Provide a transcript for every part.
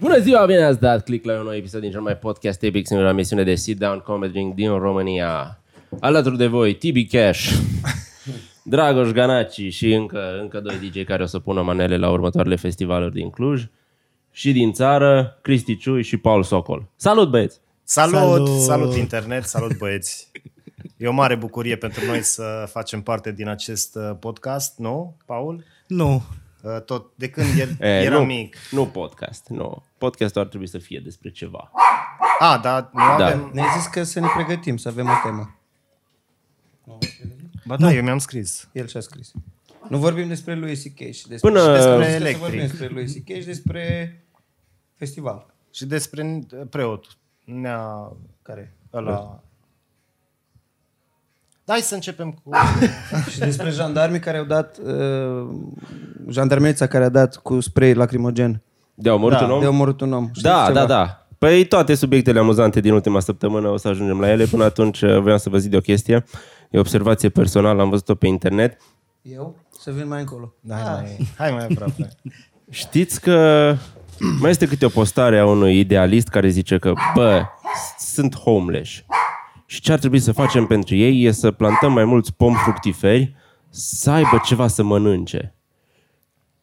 Bună ziua, bine ați dat click la un nou episod din cel mai podcast epic, singura misiune de sit down comedy din România. Alături de voi, Tibi Cash, Dragoș Ganaci și încă, încă doi DJ care o să pună manele la următoarele festivaluri din Cluj. Și din țară, Cristi Ciui și Paul Socol. Salut, băieți! Salut, Salut! salut, salut internet, salut băieți. E o mare bucurie pentru noi să facem parte din acest uh, podcast, nu, Paul? Nu. Uh, Tot de când el E, era nu, mic. Nu podcast, nu. Podcastul ar trebui să fie despre ceva. A, dar nu Da. avem... Ne-ai zis că să ne pregătim, să avem o temă. Ba da, eu mi-am scris. El și-a scris. Nu vorbim despre lui C.K. și despre... Până- și despre Despre să electric. vorbim despre lui C.K. și despre festival. Și despre uh, preotul. Nea Care? ăla... Da, hai să începem cu... și despre jandarmii care au dat... Uh, jandarmerița care a dat cu spray lacrimogen. De omorât Da, un om? De omorât un om. Știți Da, ceva? da, da. Păi toate subiectele amuzante din ultima săptămână o să ajungem la ele. Până atunci uh, voiam să vă zic de o chestie. E o observație personală, am văzut-o pe internet. Eu? Să vin mai încolo. Da, hai, mai, hai mai aproape. Știți că mai este câte o postare a unui idealist care zice că, bă, sunt homeless. Și ce ar trebui să facem pentru ei e să plantăm mai mulți pomi fructiferi să aibă ceva să mănânce.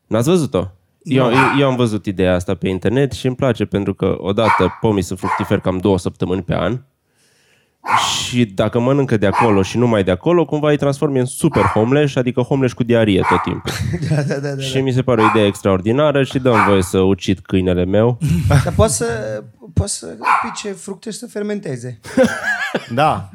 N-ați văzut-o? Eu, eu, eu am văzut ideea asta pe internet și îmi place pentru că odată pomii sunt fructiferi cam două săptămâni pe an și dacă mănâncă de acolo și numai de acolo, cumva îi transformi în super homeless, adică homeless cu diarie tot timpul. Da, da, da. da. Și mi se pare o idee extraordinară și dăm voie să ucid câinele meu. Dar poți să, poți să pice fructe și să fermenteze. Da.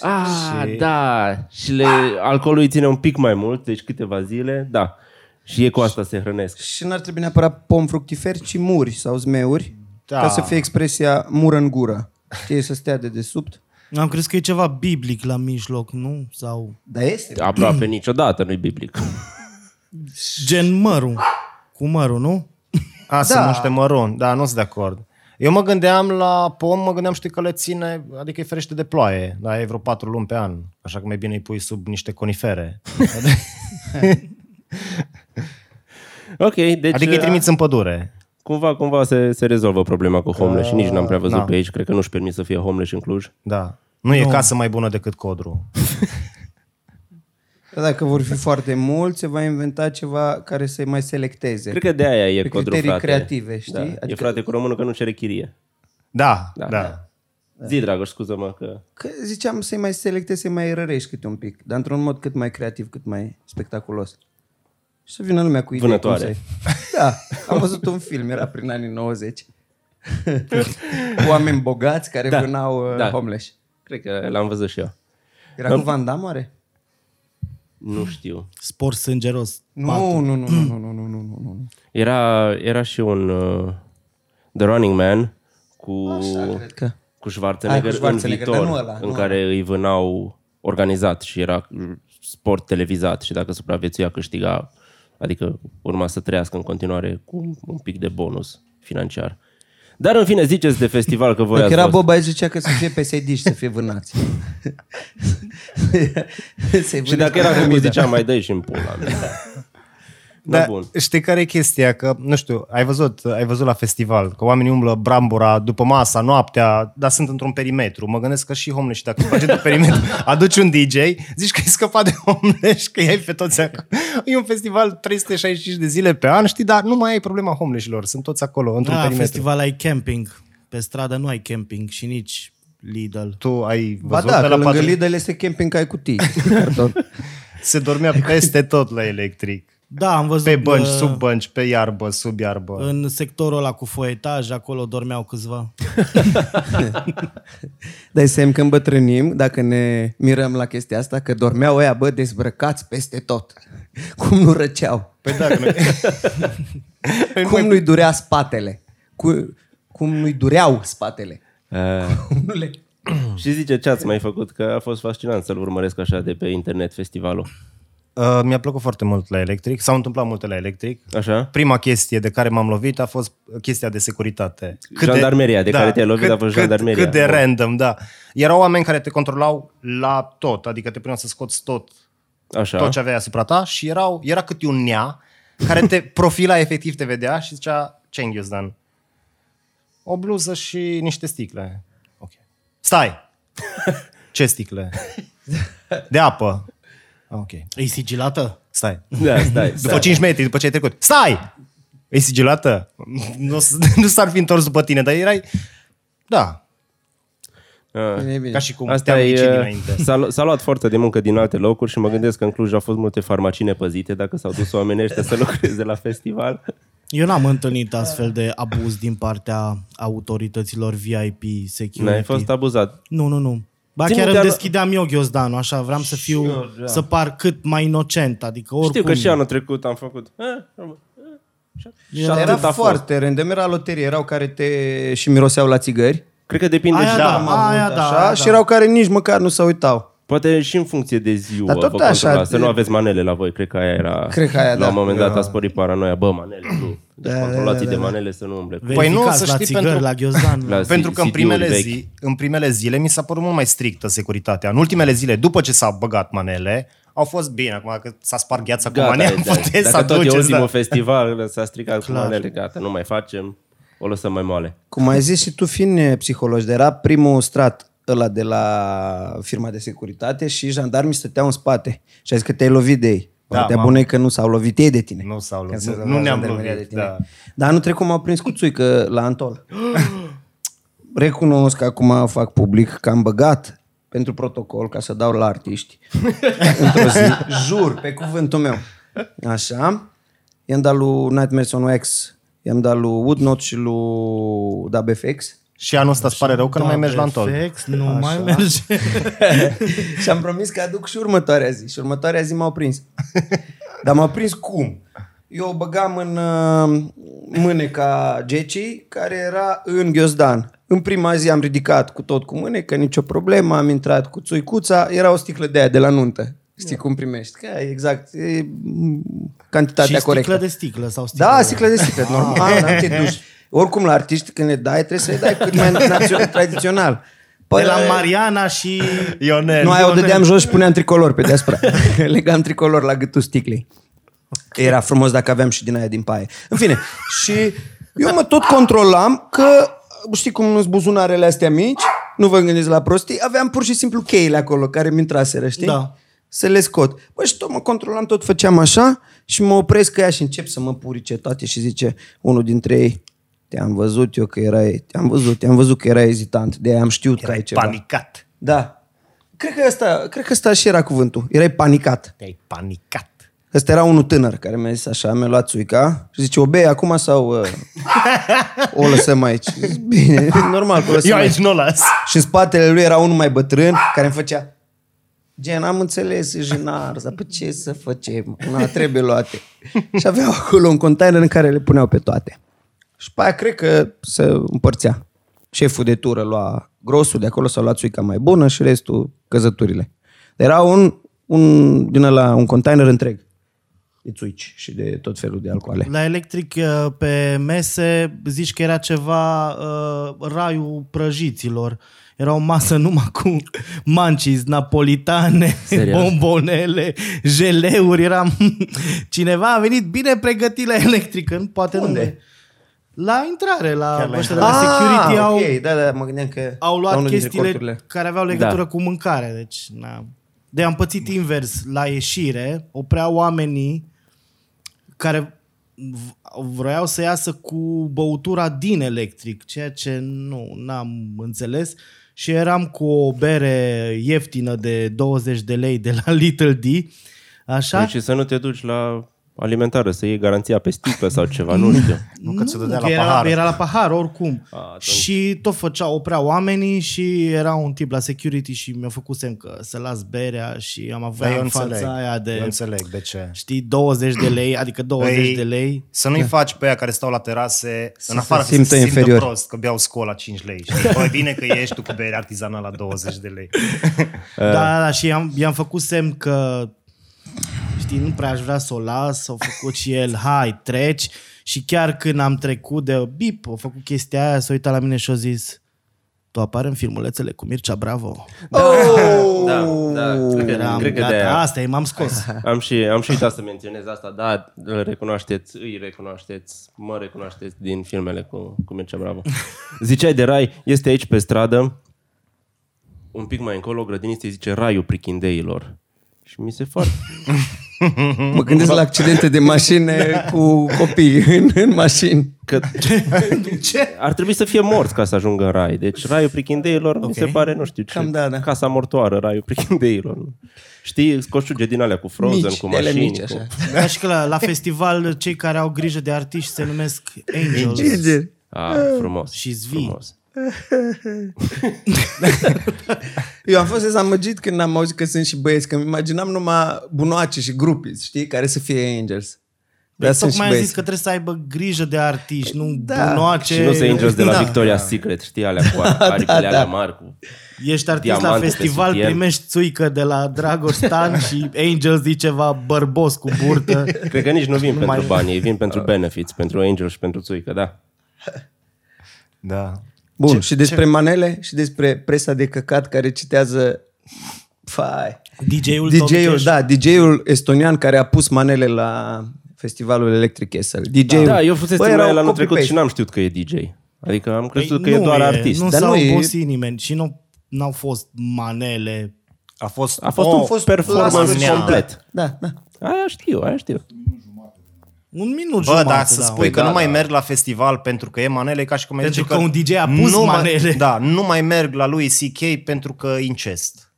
Ah, da. Și le, alcoolul îi ține un pic mai mult, deci câteva zile, da. Și e cu asta se hrănesc. Și n-ar trebui neapărat pom fructiferi, ci muri sau zmeuri, Da. da. ca să fie expresia mură în gură. Știi, să stea de desubt. Am crezut că e ceva biblic la mijloc, nu? Sau Dar este. Aproape niciodată nu-i biblic. gen mărul. Cu mărul, nu? A, să Da. muște măron. Da, nu sunt de acord. Eu mă gândeam la pom, mă gândeam, știi, că le ține, adică îi ferește de ploaie, dar e vreo patru luni pe an, așa că mai bine îi pui sub niște conifere. Ok, deci Adică îi trimiți în pădure. cumva, cumva se, se rezolvă problema cu homeless și nici n-am prea văzut da. pe aici. Cred că nu-și permit să fie homeless în Cluj. Da. Nu e casă mai bună decât codru. Dar dacă vor fi foarte mulți, se va inventa ceva care să-i mai selecteze. Cred că de aia e Pe codru, criterii frate. creative, știi? Da. E Adică- frate cu românul că nu cere chirie. Da, Da. da. da. Zi, Dragoș, scuză-mă că... Că ziceam să-i mai selectezi, să-i mai rărești câte un pic, dar într-un mod cât mai creativ, cât mai spectaculos. Și să vină lumea cu idei. Vânătoare. cum să- Da, am văzut un film, era prin anii 90. cu oameni bogați care Da. da. vânau uh, Da. da. homeless. Cred că l-am văzut și eu. Era cu Van Damme, oare? Nu știu. Spor sângeros. Nu, nu, nu, nu, nu, nu, nu, nu, nu. Era, era și un uh, The Running Man cu, Așa, cred că. cu Schwarzenegger, Ai, cu Schwarzenegger în viitor, ăla, în nu. care îi vânau organizat și era sport televizat și dacă supraviețuia câștiga, adică urma să trăiască în continuare cu un pic de bonus financiar. Dar în fine, ziceți de festival că voi Dacă ați era fost. Boba, aici zicea că să fie PSD și să fie vânați. Să-i Și dacă era cu zicea mai dă și în pula mea. Da, Da, bun. știi care e chestia? Că, nu știu, ai văzut, ai văzut la festival că oamenii umblă brambura după masa, noaptea, dar sunt într-un perimetru. Mă gândesc că și homeless, dacă faci de perimetru, aduci un DJ, zici că ai scăpat de homeless și că i-ai pe toți acolo. E un festival 365 de zile pe an, știi, dar nu mai ai problema homeless-ilor. Sunt toți acolo, într-un Da, perimetru. festival ai camping. Pe stradă nu ai camping și nici Lidl. Tu ai Ba văzut da, pe că la lângă patru... Lidl este camping ca ai cutii. Carton. Se dormea peste tot la electric. Da, am văzut Pe bănci, uh, sub bănci, pe iarbă, sub iarbă. în sectorul ăla cu foietaj, acolo dormeau câțiva. Dai semn că îmbătrânim, dacă ne mirăm la chestia asta, că dormeau ăia, bă, dezbrăcați peste tot. Cum nu răceau. Păi da, că noi... Cum nu-i durea spatele. Cu, cum nu-i dureau spatele. Uh, Cum nu le... și zice ce ați mai făcut, că a fost fascinant să-l urmăresc așa de pe internet festivalul. Uh, mi-a plăcut foarte mult la electric, s-au întâmplat multe la electric. Așa? Prima chestie de care m-am lovit a fost chestia de securitate. Jandarmeria de care te-ai lovit cât, a fost cât, jandarmeria. Cât de Bun. random, da. Erau oameni care te controlau la tot, adică te puneau să scoți tot, Așa. tot ce aveai asupra ta și erau, era câte un nea care te profila efectiv te vedea și zicea Cengiz Ghiozdan. O bluză și niște sticle. Ok. Stai! Ce sticle? De apă. Ok. E sigilată? Stai. Da, stai. După 5 metri, după ce ai trecut. Stai! E sigilată? Nu, s- nu s-ar fi întors după tine, dar erai... Da, Ah. E bine. ca și cum Asta te-am ghicit e, dinainte. s-a, lu- s-a luat forță de muncă din alte locuri și mă gândesc că în Cluj au fost multe farmacii nepăzite dacă s-au dus oamenii ăștia să lucreze la festival. Eu n-am întâlnit astfel de abuz din partea autorităților VIP, security. N-ai fost abuzat. Nu, nu, nu. Ba Ține-te chiar îmi al- deschideam eu ghiozdanul, așa, vreau să fiu, eu, da. să par cât mai inocent, adică oricum. Știu că și anul trecut am făcut. Eh, eh, și Era atât a fost. foarte random, era loterie, erau care te și miroseau la țigări. Cred că depinde Aia și, da, Am avut aia da, așa, aia și da. erau care nici măcar nu se uitau. poate și în funcție de ziua Dar tot vă așa, controla, să de- nu aveți manele la voi. Cred că aia era... Cred că aia, la da. un moment dat a sporit paranoia. Bă, manele, nu. Deci Da, da, controlații da, de da. manele să nu umble. cu- Păi nu, Verificați să la știi, țigări, pentru- la ghiozdan. La Pentru că în CD-uri primele, vechi. zi, în primele zile mi s-a părut mult mai strictă securitatea. În ultimele zile, după ce s-au băgat manele, au fost bine. Acum că s-a spart gheața cu Gata, manele, da. puteți să Dacă tot e aduceți. ultimul Da. festival, s-a stricat cu Clar. manele, gata, nu mai facem. O lăsăm mai moale. Cum ai zis și tu, fiind psiholog, de era primul strat ăla de la firma de securitate și jandarmii stăteau în spate. Și ai zis că te-ai lovit de ei. Da, Partea mamă. bună e că nu s-au lovit ei de tine. Nu s-au Ca lovit. să Nu- dăm nu la ne-am jandarmeria lovit, de tine. da. Dar anul trecut m-au prins cu țuică la Antol. Recunosc că acum fac public că am băgat pentru protocol ca să dau la artiști. Într-o zi, jur, pe cuvântul meu. Așa. I-am dat lui Nightmares on Wax, i-am dat lui Woodnot și lui DubFX. Și anul ăsta îți pare rău că nu mai mergi la Antol. Perfect, nu mai merge. și am promis că aduc și următoarea zi. Și următoarea zi m-au prins. Dar m-au prins cum? Eu o băgam în uh, mâneca Gecii, care era în ghiozdan. În prima zi am ridicat cu tot cu mânecă, nicio problemă, am intrat cu țuicuța, era o sticlă de aia de la nuntă. Știi cum primești? Că e exact, e mm, cantitatea și sticlă corectă. de sticlă sau sticlă Da, de... sticlă de sticlă, normal, n-am te duci. Oricum la artiști când le dai, trebuie să le dai cât mai național, tradițional. Păi la Mariana și... Ionel. Nu, aia o dădeam jos și puneam tricolor pe deasupra. Legam tricolor la gâtul sticlei. Era frumos dacă aveam și din aia din paie. În fine, și eu mă tot controlam că, știi cum sunt buzunarele astea mici, nu vă gândiți la prostii, aveam pur și simplu cheile acolo care mi intraseră, știi? Da. Să le scot. Bă, și tot mă controlam, tot făceam așa și mă opresc că ea și încep să mă purice toate și zice unul dintre ei, te-am văzut eu că erai, te-am văzut, te-am văzut că era ezitant, de aia am știut că ai Erai ceva. panicat. Da. Cred că asta, cred că asta și era cuvântul. Erai panicat. Te-ai panicat. Ăsta era unul tânăr care mi-a zis așa, mi-a luat țuica și zice, o bei acum sau uh, o lăsăm aici? Zic, Bine, normal că o lăsăm Eu aici. aici nu o las. Și în spatele lui era unul mai bătrân care îmi făcea Gen, am înțeles, e jinar, dar pe ce să facem? Na, trebuie luate. și aveau acolo un container în care le puneau pe toate. Și pe aia cred că se împărțea. Șeful de tură lua grosul de acolo, s-a luat țuica mai bună și restul căzăturile. Era un, un, din ăla, un container întreg de țuici și de tot felul de alcoale. La electric uh, pe mese zici că era ceva uh, raiul prăjiților. Era o masă numai cu mancis, napolitane, Serios? bombonele, jeleuri. Eram... Cineva a venit bine pregătit la electric, în poate Unde? nu. La intrare, la, Chiar la ăștia de la security au, Ah, ok, da, da, mă gândeam că au la luat unul dintre chestiile corturile. care aveau legătură Da. cu mâncarea. Deci, na. De am pățit invers. La ieșire, opreau oamenii care v- vroiau să iasă cu băutura din electric, ceea ce nu n-am înțeles. Și eram cu o bere ieftină de 20 de lei de la Little D. Așa? Deci să nu te duci la alimentară, să iei garanția pe sticlă sau ceva, nu știu. Nu că ți-o dădea că la era, pahar. era la pahar, oricum. A, atunci. și tot făcea, oprea oamenii și era un tip la security și mi-a făcut semn că să las berea și am avut Dar eu în înțeleg. fața aia de, Eu înțeleg de ce. știi, 20 de lei, adică 20 Păi, de lei. Să nu-i faci pe aia care stau la terase, în se afară că simtă se simtă inferiori. prost, că beau scola 5 lei. Știi? Păi bine că ești tu cu bere artizanală la 20 de lei. Da, da, da, și i-am, i-am făcut semn că știi, nu prea aș vrea să o las, au făcut și el, hai, treci. Și chiar când am trecut de bip, a făcut chestia aia, s-a uitat la mine și a zis, Tu apare în filmulețele cu Mircea Bravo. Da, da, cred că, Eram cred că de gata, aia. asta e, m-am scos. Am și, am și uitat să menționez asta, da, îl recunoașteți, îi recunoașteți, mă recunoașteți din filmele cu, cu Mircea Bravo. Ziceai de rai, este aici pe stradă, un pic mai încolo, grădinița îi zice raiul prichindeilor. Și mi se foarte... Mă gândesc la accidente de mașine cu copii în, în mașini. Că Ce? ar trebui să fie morți ca să ajungă în rai. Deci raiul prichindeilor okay. mi se pare, nu știu ce, Cam da, da. casa mortoară, raiul prichindeilor. Știi, coșuge din alea cu Frozen, Mici, cu ele mașini. mici, cu... așa. Ca și că la, la festival cei care au grijă de artiști se numesc Angels. Angel. Ah, frumos. Și zvii. Frumos. Eu am fost dezamăgit când am auzit că sunt și băieți, că îmi imaginam numai bunoace și grupiți, știi, care să fie angels. Dar sunt și Tocmai am zis băieți. că trebuie să aibă grijă de artiști, nu Da. bunoace. Și nu se Angels de la Da. Victoria's Secret, știi, alea cu aripile alea mari. Cu... Ești artist la Diamante pe festival, sutien. primești țuică de la Dragoș Stan și Angels zice ceva bărbos cu burtă. Cred că nici nu vin Nu pentru mai- bani, ei vin pentru benefits, pentru Angel și pentru țuică, da. Da. Bun, Ce- și despre manele și despre presa de căcat care citează Fai. DJ-ul DJ-ul, Cash. da, DJ-ul estonian care a pus manele la festivalul Electric Castle. DJ-ul. Da, eu fusesem Bă, la erau el anul copy-paste. trecut și n-am știut că e DJ. Adică am crezut Păi că e doar artist. Nu Dar s-a nu e- obosit nimeni și nu n-au fost manele. A fost, A fost o, un fost performance lasă-ne- complet. Da, da. Aia știu, aia știu. Un minut Bă, jumătate, dar să da. spui Păi că da, nu mai da. merg la festival pentru că e manele, e ca și cum ai Pentru zice că un DJ a pus nu manele. Mai, da, nu mai merg la lui CK pentru că incest.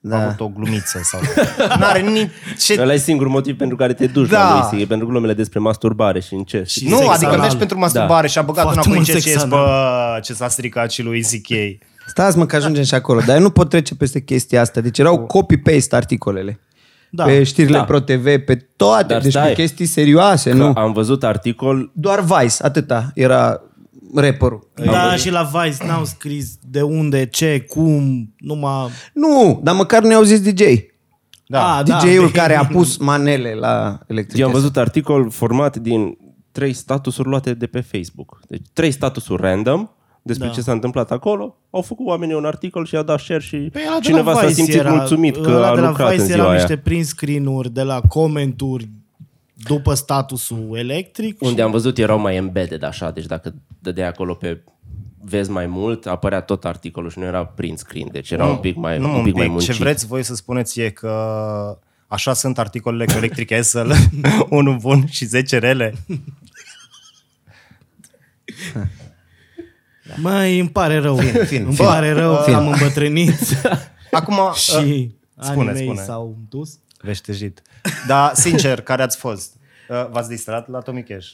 Da. A Da. avut o glumiță sau... N-are nici... Ce... Ăla e singurul motiv pentru care te duci Da. la lui C.K., pentru glumele despre masturbare și incest. Și Nu, sex adică anal. mergi pentru masturbare și a băgat Foarte înapoi în mult ce sex ce anal. bă, ce s-a stricat și lui CK. Stați mă că ajungem și acolo, dar eu nu pot trece peste chestia asta. Deci erau copy-paste articolele. Da. Pe știrile Da. Pro TV, pe toate. Dar deci stai. pe chestii serioase, Că nu? am văzut articol Doar Vice, atâta era rapperul. Da, și la Vice n-au scris de unde, ce, cum, numai... Nu, dar măcar ne-au zis DJ. Da. Ah, DJ-ul bine. care a pus manele la electric. Eu am văzut articol format din trei statusuri luate de pe Facebook. Deci trei statusuri random despre Da. ce s-a întâmplat acolo. Au făcut oamenii un articol și a dat share și Păi ăla de cineva la s-a Vice simțit era, mulțumit că ăla a de la lucrat Vice în erau ziua aia. niște print screen-uri de la comenturi după statusul electric. și- Unde am văzut erau mai embedded așa, deci dacă dădeai acolo pe vezi mai mult, apărea tot articolul și nu era print screen, deci era un pic mai, nu, un pic mai Ce muncit. vreți voi să spuneți e că așa sunt articolele cu Electric Castle, unul bun și 10 rele. Măi, îmi pare rău. Fin, fin, îmi fin. pare rău că Fin. am îmbătrânit Acum, și uh, spune, anii mei spune. s-au dus. veștejit. Dar, sincer, care ați fost? Uh, V-ați distrat la Tommy Cash?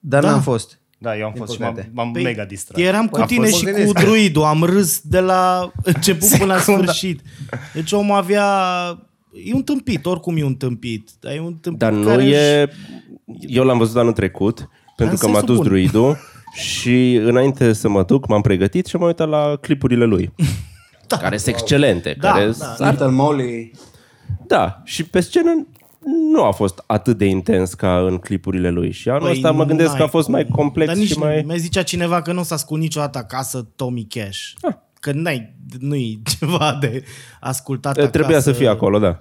Dar Da. n-am fost. Da, eu am fost și păcate. m-am, m-am Păi, mega distrat. Eram cu Am tine fost- și mă cu gândesc. druidul, am râs de la început până la Secunda. sfârșit. Deci omul avea... E un tâmpit, oricum e un tâmpit. Dar e un tâmpit Dar nu care e... Eu l-am văzut anul trecut, pentru că m-a sensul dus bun. druidul și înainte să mă duc, m-am pregătit și m-am uitat la clipurile lui. Da. Care sunt excelente. Da, care da. Little Molly. Da, și pe scenă nu a fost atât de intens ca în clipurile lui. Și anul Păi, ăsta mă gândesc n-ai că a fost mai cum. complex Dar nici și mai... Mi zicea cineva că nu s-a ascult niciodată acasă Tommy Cash. Ah. Că n-ai, nu-i ceva de ascultat Trebuia acasă. să fie acolo, da.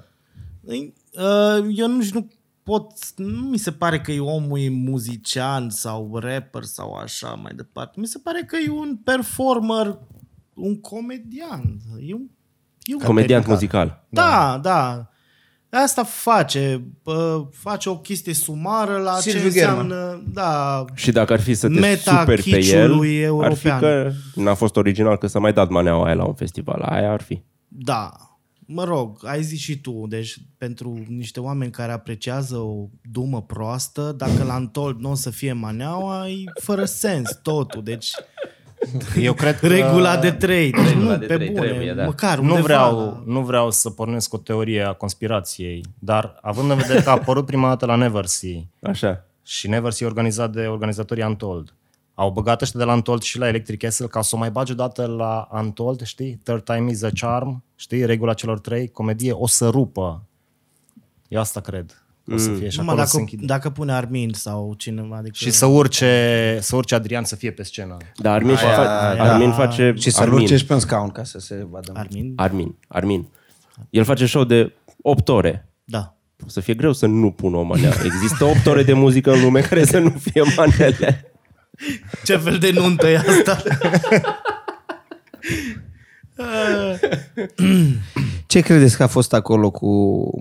Uh, Eu nu, nu pot, nu mi se pare că e omul e muzician sau rapper sau așa mai departe. Mi se pare că e un performer, un comedian. E un, e un Comediant muzical. Da, da. Asta face. Bă, face o chestie sumară la Silviu ce German. înseamnă... Da, Și dacă ar fi să te Meta superi pe el, kitschului ar fi european. că n-a fost original că s-a mai dat maneaua aia la un festival. Aia ar fi. Da. Mă rog, ai zis și tu, deci pentru niște oameni care apreciază o dumă proastă, dacă la Antold nu o să fie maneaua, e fără sens totul. Deci Eu cred că... regula de trei. Deci Regula nu, de pe trei bune, trebuie, da. măcar Nu undeva, vreau, da. nu vreau să pornesc o teorie a conspirației, dar având în vedere că a apărut prima dată la Neversea Așa. și Neversea e organizat de organizatorii Untold, au băgat ăștia de la Untold și la Electric Castle ca să o mai bage odată la Untold, știi? Third time is a charm, știi? Regula celor trei, comedie, o să rupă. Eu asta cred. O să fie și Numai acolo să se dacă, închide. dacă pune Armin sau cineva. Adică... Și să urce, să urce Adrian să fie pe scenă. Da, Armin, Aia, fa- aia. Armin face... Și să-l Armin. urce și pe un scaun ca să se vadă. Armin? Armin. Armin. El face show de 8 ore. Da. O să fie greu să nu pună o manea. Există 8 ore de muzică în lume care să nu fie manele. Ce fel de nuntă e asta? Ce credeți că a fost acolo cu...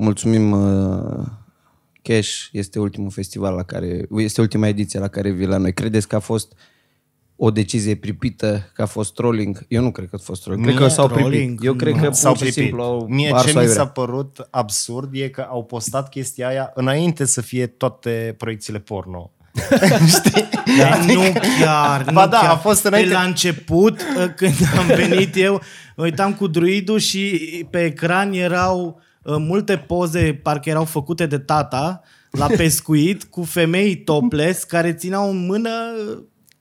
Mulțumim uh, Cash, este ultimul festival la care... Este ultima ediție la care vii la noi. Credeți că a fost o decizie pripită, că a fost trolling? Eu nu cred că a fost trolling. Cred că Mie s-au trolling, pripit. Eu cred că S-au pur și pripit. simplu au Mie ars-o ce mi aiurea. s-a părut absurd e că au postat chestia aia înainte să fie toate proiecțiile porno. Știi? Da, nu chiar. Ba nu da, chiar. a fost Pe înainte. la început, uh, când am venit eu, mă uitam cu druidul și pe ecran erau uh, multe poze, parcă erau făcute de tata, la pescuit, cu femei topless care țineau în mână uh,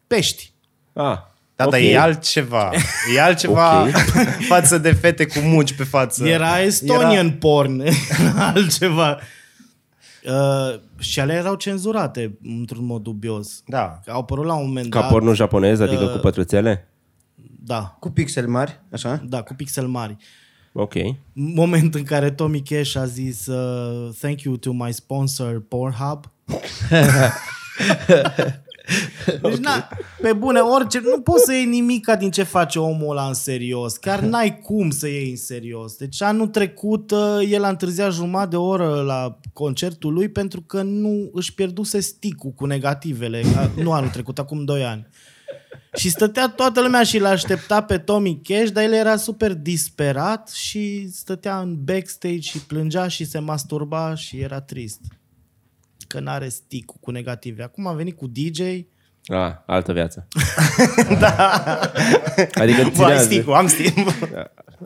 pești. Ah, Da, ok. dar e altceva. E altceva Ok. față de fete cu muci pe față. Era Estonian porn, altceva. Uh, și alea erau cenzurate într-un mod dubios. Da. Au apărut la un moment Ca dat. pornul japonez, adică cu pătrățele? Da, Cu pixel mari, așa? da, cu pixel mari. Ok. Moment în care Tommy Cash a zis uh, Thank you to my sponsor Pornhub. deci, na, pe bune, orice, nu poți să iei nimica din ce face omul ăla în serios. Chiar n-ai cum să iei în serios. Deci anul trecut uh, el a întârziat jumătate de oră la concertul lui pentru că nu își pierduse sticul cu negativele. A- Nu anul trecut, acum 2 ani. Și stătea toată lumea și l-aștepta pe Tommy Cash, dar el era super disperat și stătea în backstage și plângea și se masturba și era trist. Că n-are stick cu negative. Acum a venit cu DJ, Ah, altă viață. da. Adică Vai, ținează, sticul, am sticul.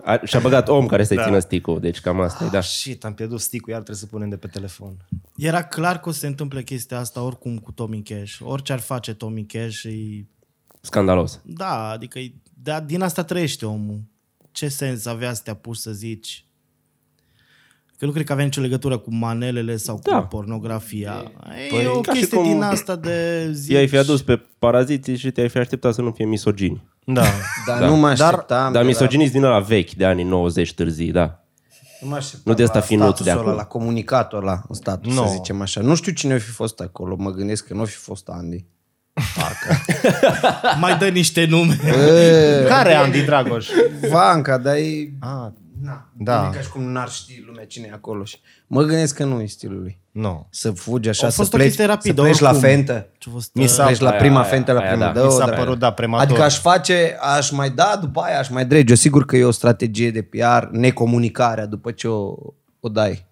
a, și-a băgat om care să-i țină sticul, deci cam asta e, da. Ah, shit, am pierdut sticul, iar trebuie să punem de pe telefon. era clar că o să se întâmple chestia asta oricum cu Tommy Cash. Orice ar face Tommy Cash, e... Scandalos. da, adică e- da, din asta trăiește omul. Ce sens avea să te apuci să zici? Că nu cred că avea nicio legătură cu manelele sau cu Da. pornografia. E, Păi, o ca și chestie cum din asta de zici. I-ai fi adus pe paraziții și te-ai fi așteptat să nu fie misogini. Da. Dar nu mă așteptam. Dar de misoginiți din ăla vechi, de anii 90 târzii, da. La, nu, mă așteptam Nu de asta la finuț de statusul ăla, acum. La comunicatul ăla, în status, No. să zicem așa. Nu știu cine o fi fost acolo. Mă gândesc că nu o fi fost Andy. Mai dă niște nume. Care Andy Dragoș? Vanca, dar e... Ah, Na, Da. Nu e ca și cum n-ar ști lumea cine e acolo. Și mă gândesc că nu e stilul lui. nu. Să fugi așa, A să fost o pleci, chestie rapidă, să pleci la oricum. fentă. Ce a fost, Mi uh, s-a- Pleci la Aia, prima aia, fentă, la aia, prima da. dă Mi s-a o draie. părut, da, prematur. Adică aș face, aș mai da după aia, aș mai drege. Eu sigur că e o strategie de PR, necomunicarea după ce o, o dai.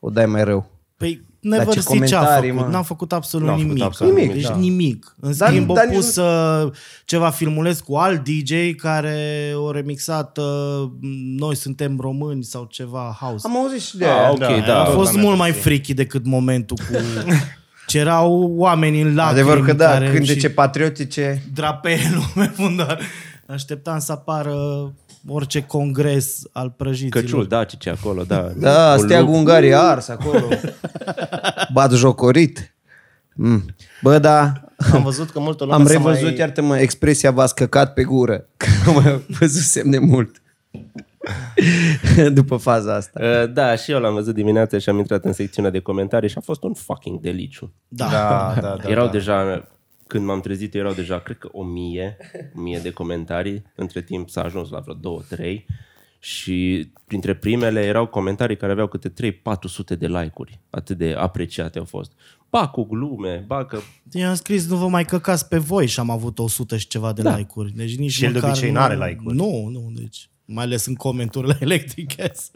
O dai mai rău. Păi Dar Never ce See ce a comentarii, făcut. mă. N-a făcut absolut N-a făcut nimic. absolut Deci nimic, da. nimic. În Dar- schimb, dar au nici pus uh, ceva filmuleț cu alt DJ care o remixat uh, Noi suntem români sau ceva house. Am auzit și de Ah, aia. ok, Da, da. a da, fost da, mult da, mai da. freaky decât momentul cu... Ce erau oameni în lacrimi. Adevăr că da, care cântece și patriotice. drapele lume fundar. Așteptam să apară orice congres al prăjiților. Căciul dacice acolo, da. Da, Un steagul look. Ungariei ars acolo. Bat jocorit. Mm. Bă, da, Am văzut că multă lume am s-a revăzut, mai... iartă-mă, expresia v-a scăcat pe gură. Că nu mai văzusem de mult. După faza asta. Uh, Da, și eu l-am văzut dimineața și am intrat în secțiunea de comentarii și a fost un fucking deliciu. Da. Da, da, da. erau da. deja, când m-am trezit, erau deja, cred că o mie, o mie de comentarii. Între timp s-a ajuns la vreo două, trei. Și printre primele erau comentarii care aveau câte 3-400 de like-uri. Atât de apreciate au fost. Ba cu glume, ba că... I-am scris nu vă mai căcați pe voi și am avut 100 și ceva de da. like-uri. Deci nici Și el de măcar obicei nu- n-are like-uri. Nu, nu, deci mai ales în comentarii la Electric Gas.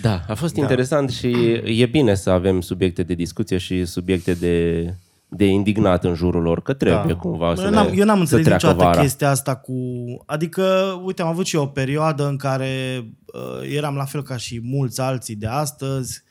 Da, a fost da. interesant și e bine să avem subiecte de discuție și subiecte de, de indignat în jurul lor, că trebuie da. cumva să eu ne, n-am, eu n-am să înțeles treacă niciodată vara. chestia asta cu... Adică, uite, am avut și eu o perioadă în care uh, eram la fel ca și mulți alții de astăzi,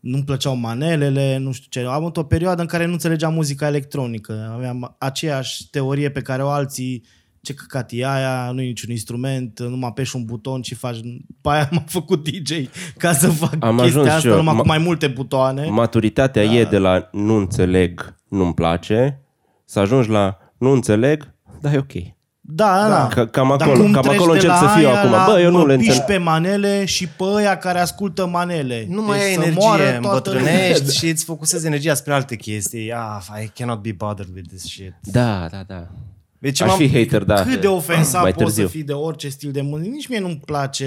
nu-mi plăceau manelele, nu știu ce. Am avut o perioadă în care nu înțelegeam muzica electronică. Aveam aceeași teorie pe care o alții ce căcat e aia, nu e niciun instrument, nu apeși un buton și faci... Pe aia m-a făcut DJ ca să fac Am chestia ajuns și asta eu. numai Ma- cu mai multe butoane. Maturitatea e de la nu înțeleg, nu-mi place, să ajungi la nu înțeleg, dar e ok. Da, da, da. Ca- cam Dar acolo- cum cam treci acolo de încep la să fiu aia acum. la Bă, eu nu mă le piși înțeleg. pe manele și pe ăia care ascultă manele. Nu mai Deci ai să energie, moară toată îmbătrânești și îți focusezi energia spre alte chestii. Ah, I cannot be bothered with this shit. Da, da, da. Deci Aș m-am- fi hater, da. Cât de ofensat mai poți târziu. să fii de orice stil de muzică. Nici mie nu-mi place,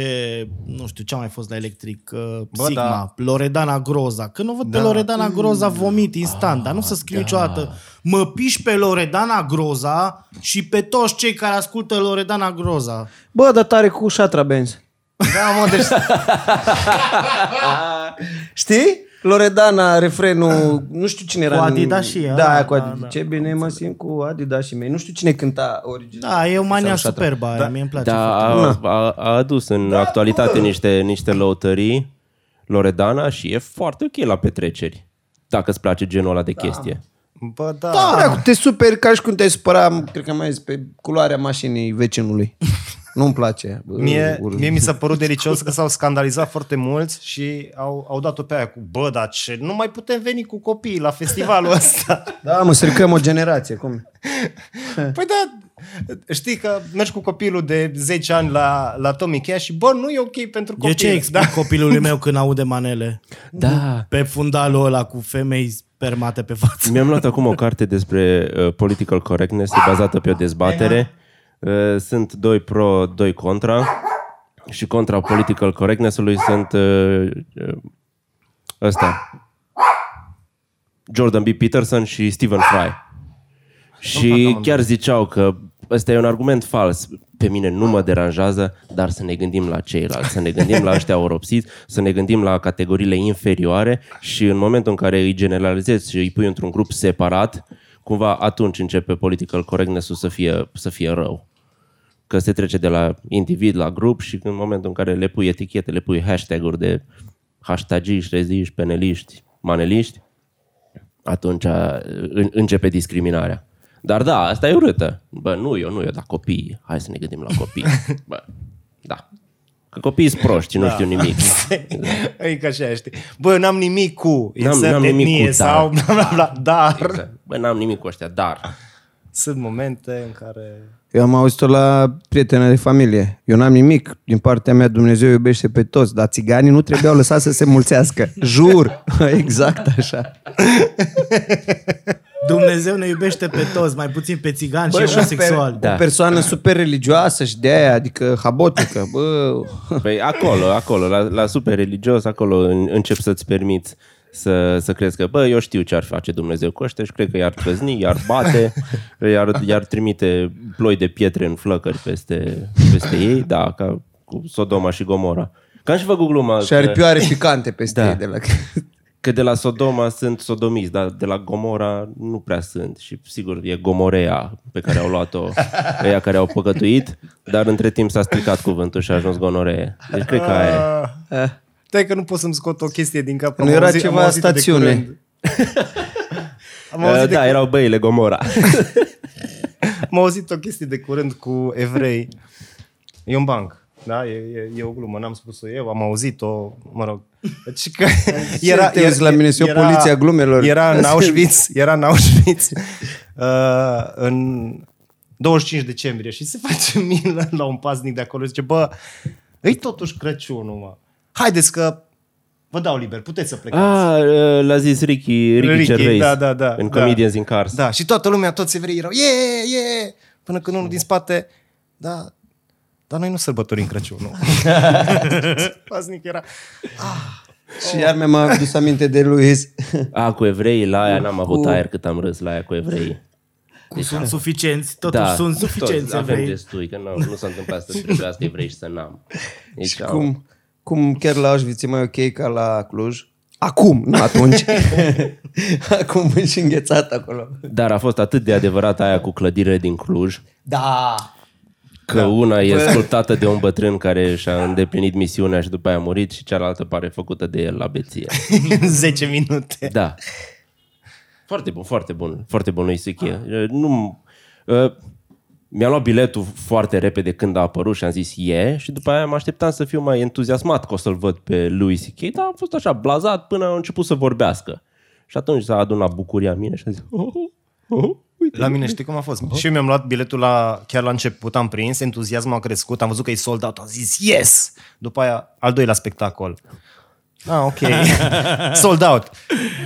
nu știu, ce a mai fost la electric, uh, Bă, Sigma, da. Loredana Groza. Când o văd pe Da. Loredana Groza, vomit instant, dar nu să scriu niciodată. Mă piși pe Loredana Groza și pe toți cei care ascultă Loredana Groza. Bă, dar tare cu șatra benzi. Da, mă, deci Știi? Loredana, refrenul, nu știu cine era. Cu în- Adidașii, Da, da, cu da, Adidas. da. Ce bine mă simt cu Adidașii mei. Nu știu cine cânta original. Da, e o mania Sau șatra. superbă aia, mie îmi place Da, foarte a, a, a adus în actualitate niște, niște lăutării Loredana și e foarte ok la petreceri. Dacă îți place genul ăla de chestie. Bă, da. Da, te superi ca și cum te supăra, cred că mai zis, pe culoarea mașinii vecinului. Nu-mi place. Bă, Mie, urât. mie mi s-a părut delicios că s-au scandalizat foarte mulți și au, au dat-o pe aia cu bă, dar ce, nu mai putem veni cu copiii la festivalul ăsta. Da, mă, stricăm o generație. Cum? Păi da, știi că mergi cu copilul de 10 ani la, la Tommy Cash și bă, nu e ok pentru copil. Eu ce explic da. copilului meu când aude manele? Da. Pe fundalul ăla cu femei spermate pe față. Mi-am luat acum o carte despre uh, political correctness, e bazată pe o dezbatere. Uh, sunt doi pro, doi contra. Și contra political correctness-ului sunt uh, uh, ăsta. Jordan B. Peterson și Stephen Fry. Și chiar ziceau că ăsta e un argument fals. Pe mine nu mă deranjează, dar să ne gândim la ceilalți, să ne gândim la ăștia oropsiți, să ne gândim la categoriile inferioare și în momentul în care îi generalizezi și îi pui într-un grup separat, cumva atunci începe political correctness-ul să fie, să fie rău. Că se trece de la individ la grup și în momentul în care le pui etichete, le pui hashtag-uri de hashtagiști, reziști, peneliști, maneliști, atunci în- începe discriminarea. Dar da, asta e urâtă. Bă, nu eu, nu eu, dar copiii. Hai să ne gândim la copii. Bă, da. Că copiii sunt proști, nu știu nimic. E ca așa, știi. Bă, n-am nimic cu N-am- insert n-am nimic etnie cu sau bla, bla, bla, dar Exact. Bă, n-am nimic cu ăștia, dar... sunt momente în care... Eu am auzit-o la prietena de familie. Eu n-am nimic. Din partea mea Dumnezeu iubește pe toți, dar țiganii nu trebuiau lăsați să se mulțească. Jur! Exact așa. Dumnezeu ne iubește pe toți, mai puțin pe țigani și Bă, și homosexuali. Da. O persoană super religioasă și de aia, adică habotică. Bă, Păi acolo, acolo, la, la super religios, acolo în, încep să-ți permiți să, să crezi că, bă, eu știu ce ar face Dumnezeu cu ăștia și cred că i-ar trăzni, i-ar bate, i-ar, i-ar trimite ploi de pietre în flăcări peste, peste ei, da, ca cu Sodoma și Gomora. Că am și făcut gluma și are că, pioare picante peste Da. ei de la... că de la Sodoma sunt sodomiți, dar de la Gomora nu prea sunt. Și sigur, e Gomorea pe care au luat-o ăia care au păcătuit, dar între timp s-a stricat cuvântul și a ajuns gonoree. Deci cred că aia e. Ah, Stai că nu pot să-mi scot o chestie din cap. Nu am era auzit- am ceva auzit-o de stațiune. curând. Am auzit, Uh, de, da, erau băile Gomora. am auzit o chestie de curând cu evrei. E un banc. Da, e, e, e o glumă, n-am spus-o eu, am auzit-o, mă rog. Deci că Ce te uiți la mine? Sunt eu poliția glumelor. Era în Auschwitz, era în Auschwitz uh, în 25 decembrie și se face milă la un paznic de acolo. Zice, bă, e totuși Crăciunul, mă. Haideți că vă dau liber, puteți să plecați. Ah, uh, l-a zis Ricky, Ricky, Ricky, Gervais da, da, da, în da. Comedians in Cars. Da, și toată lumea, toți evreii erau, ye, ye, până când unul din spate, da, dar noi nu sărbătorim Crăciunul. Paznic era, Și iar mi-am adus aminte de Luis. A, cu evreii, la aia n-am avut Cu- aer cât am râs la aia cu evreii. Cu sunt suficienți, totuși sunt suficienți toți avem evrei. destui, că nu, nu s-a întâmplat să trebuiască evrei și să n-am. Deci, Și cum, cum chiar la Auschwitz e mai ok ca la Cluj. Acum, nu atunci. Acum și înghețat acolo. Dar a fost atât de adevărat aia cu clădirile din Cluj, Da. că da. una e sculptată de un bătrân care și-a îndeplinit misiunea și după aia a murit și cealaltă pare făcută de el la beție. în 10 minute. Da. Foarte bun, foarte bun. Foarte bun lui Sichie. Nu, uh, Mi-am luat biletul foarte repede când a apărut și am zis e și după aia mă așteptam să fiu mai entuziasmat că o să-l văd pe Louis C.K., dar am fost așa blazat până a început să vorbească. Și atunci s-a adunat bucuria în mine și am zis, oh, oh, oh, uite. La mine știi cum a fost? Și eu mi-am luat biletul la, chiar la început, am prins, entuziasmul a crescut, am văzut că e sold out, am zis yes! După aia, al doilea spectacol. Ah, ok. sold out.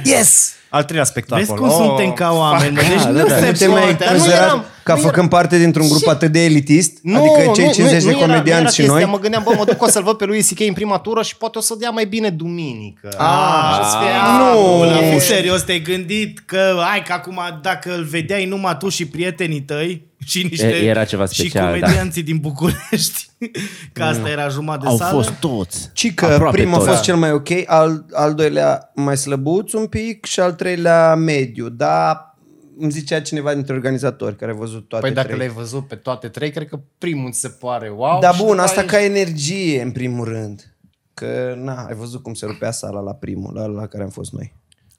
Yes! Al treilea spectacol. Vezi cum suntem ca oameni, mă? Deci Da, nu da, da. se Nu te mai poate. nu considerat eram- ca nu făcând parte dintr-un grup atât de elitist? adică cei 50 de era- comedianți și era noi? chestia. Mă gândeam, bă, mă duc o să-l văd pe lui C.K. în prima tură și poate o să dea mai bine duminică. Ah, și o să fie, nu, ah, Nu, e- serios, te-ai gândit că, hai, că acum dacă îl vedeai numai tu și prietenii tăi și niște... E- era ceva special, Și da. comedianții din București, că asta era jumătate de Au sală. fost toți. Ci că Aproape primul a toți. fost cel mai ok, al, al doilea mai slăbuț un pic și al treilea mediu, dar îmi zicea cineva dintre organizatori care a văzut toate Păi dacă trei. le-ai văzut pe toate trei, cred că primul ți se pare wow. Dar și bun, după asta aia ca energie în primul rând. Că, na, ai văzut cum se rupea sala la primul, la, la care am fost noi.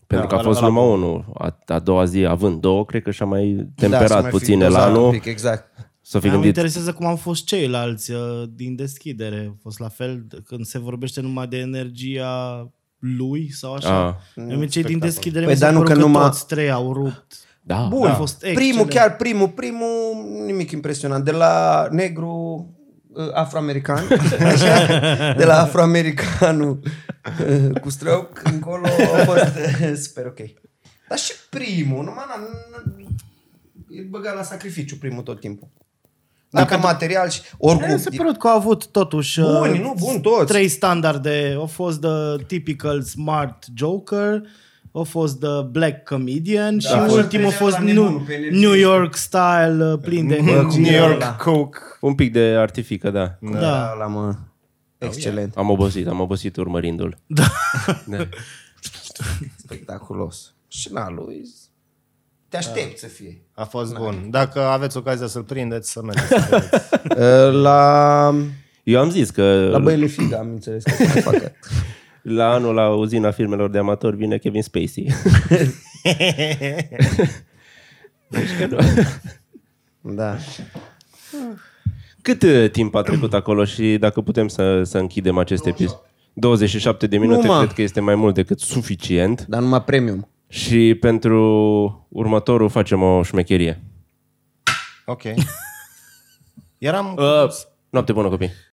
Pentru că a ăla- fost ăla numai unul. A, a doua zi, având două, cred că și-a mai da, temperat să mai fi puțin dozat un elanul. Pic, exact. Să fi Mă gândit, interesează cum au fost ceilalți uh, din deschidere. A fost la fel când se vorbește numai de energia lui sau așa. Ah. Ah, cei din deschidere Păi mi s-a dar nu părut că că numai- toți trei au rupt. da, Bun, a fost primul, excelent. chiar primul, primul, nimic impresionant. De la negru uh, afroamerican, așa, de la afroamericanul uh, cu străuc încolo a fost uh, super ok. Dar și primul, numai n-am, îl băga la sacrificiu primul tot timpul. Dacă material și oricum... Mi se părut că au avut totuși uh, Buni, nu, bun, toți. trei standarde. A fost the typical smart joker, a fost the black comedian da, și și ultimul a al fost treilea la New, nebunul pe energie. New York style uh, plin de Bă, cum energie. New era York ăla? Coke. un pic de artifică, da. Da. La mă. Excelent. Am obosit, am obosit urmărindu-l. Da. Da. Spectaculos. Și na, lui te aștept să fie. A fost bun. Dacă aveți ocazia să-l prindeți, să mergeți. să vedeți. Uh, La, Eu am zis că la Băile Figa am înțeles că să mai facă. la anul la uzina filmelor de amatori vine Kevin Spacey. Da. Cât uh, timp a trecut acolo și dacă putem să, să închidem acest episod? 27 de minute, Numai. cred că este mai mult decât suficient. Dar numai premium. Și pentru următorul facem o șmecherie. ok. Eram... Uh, noapte bună, copii!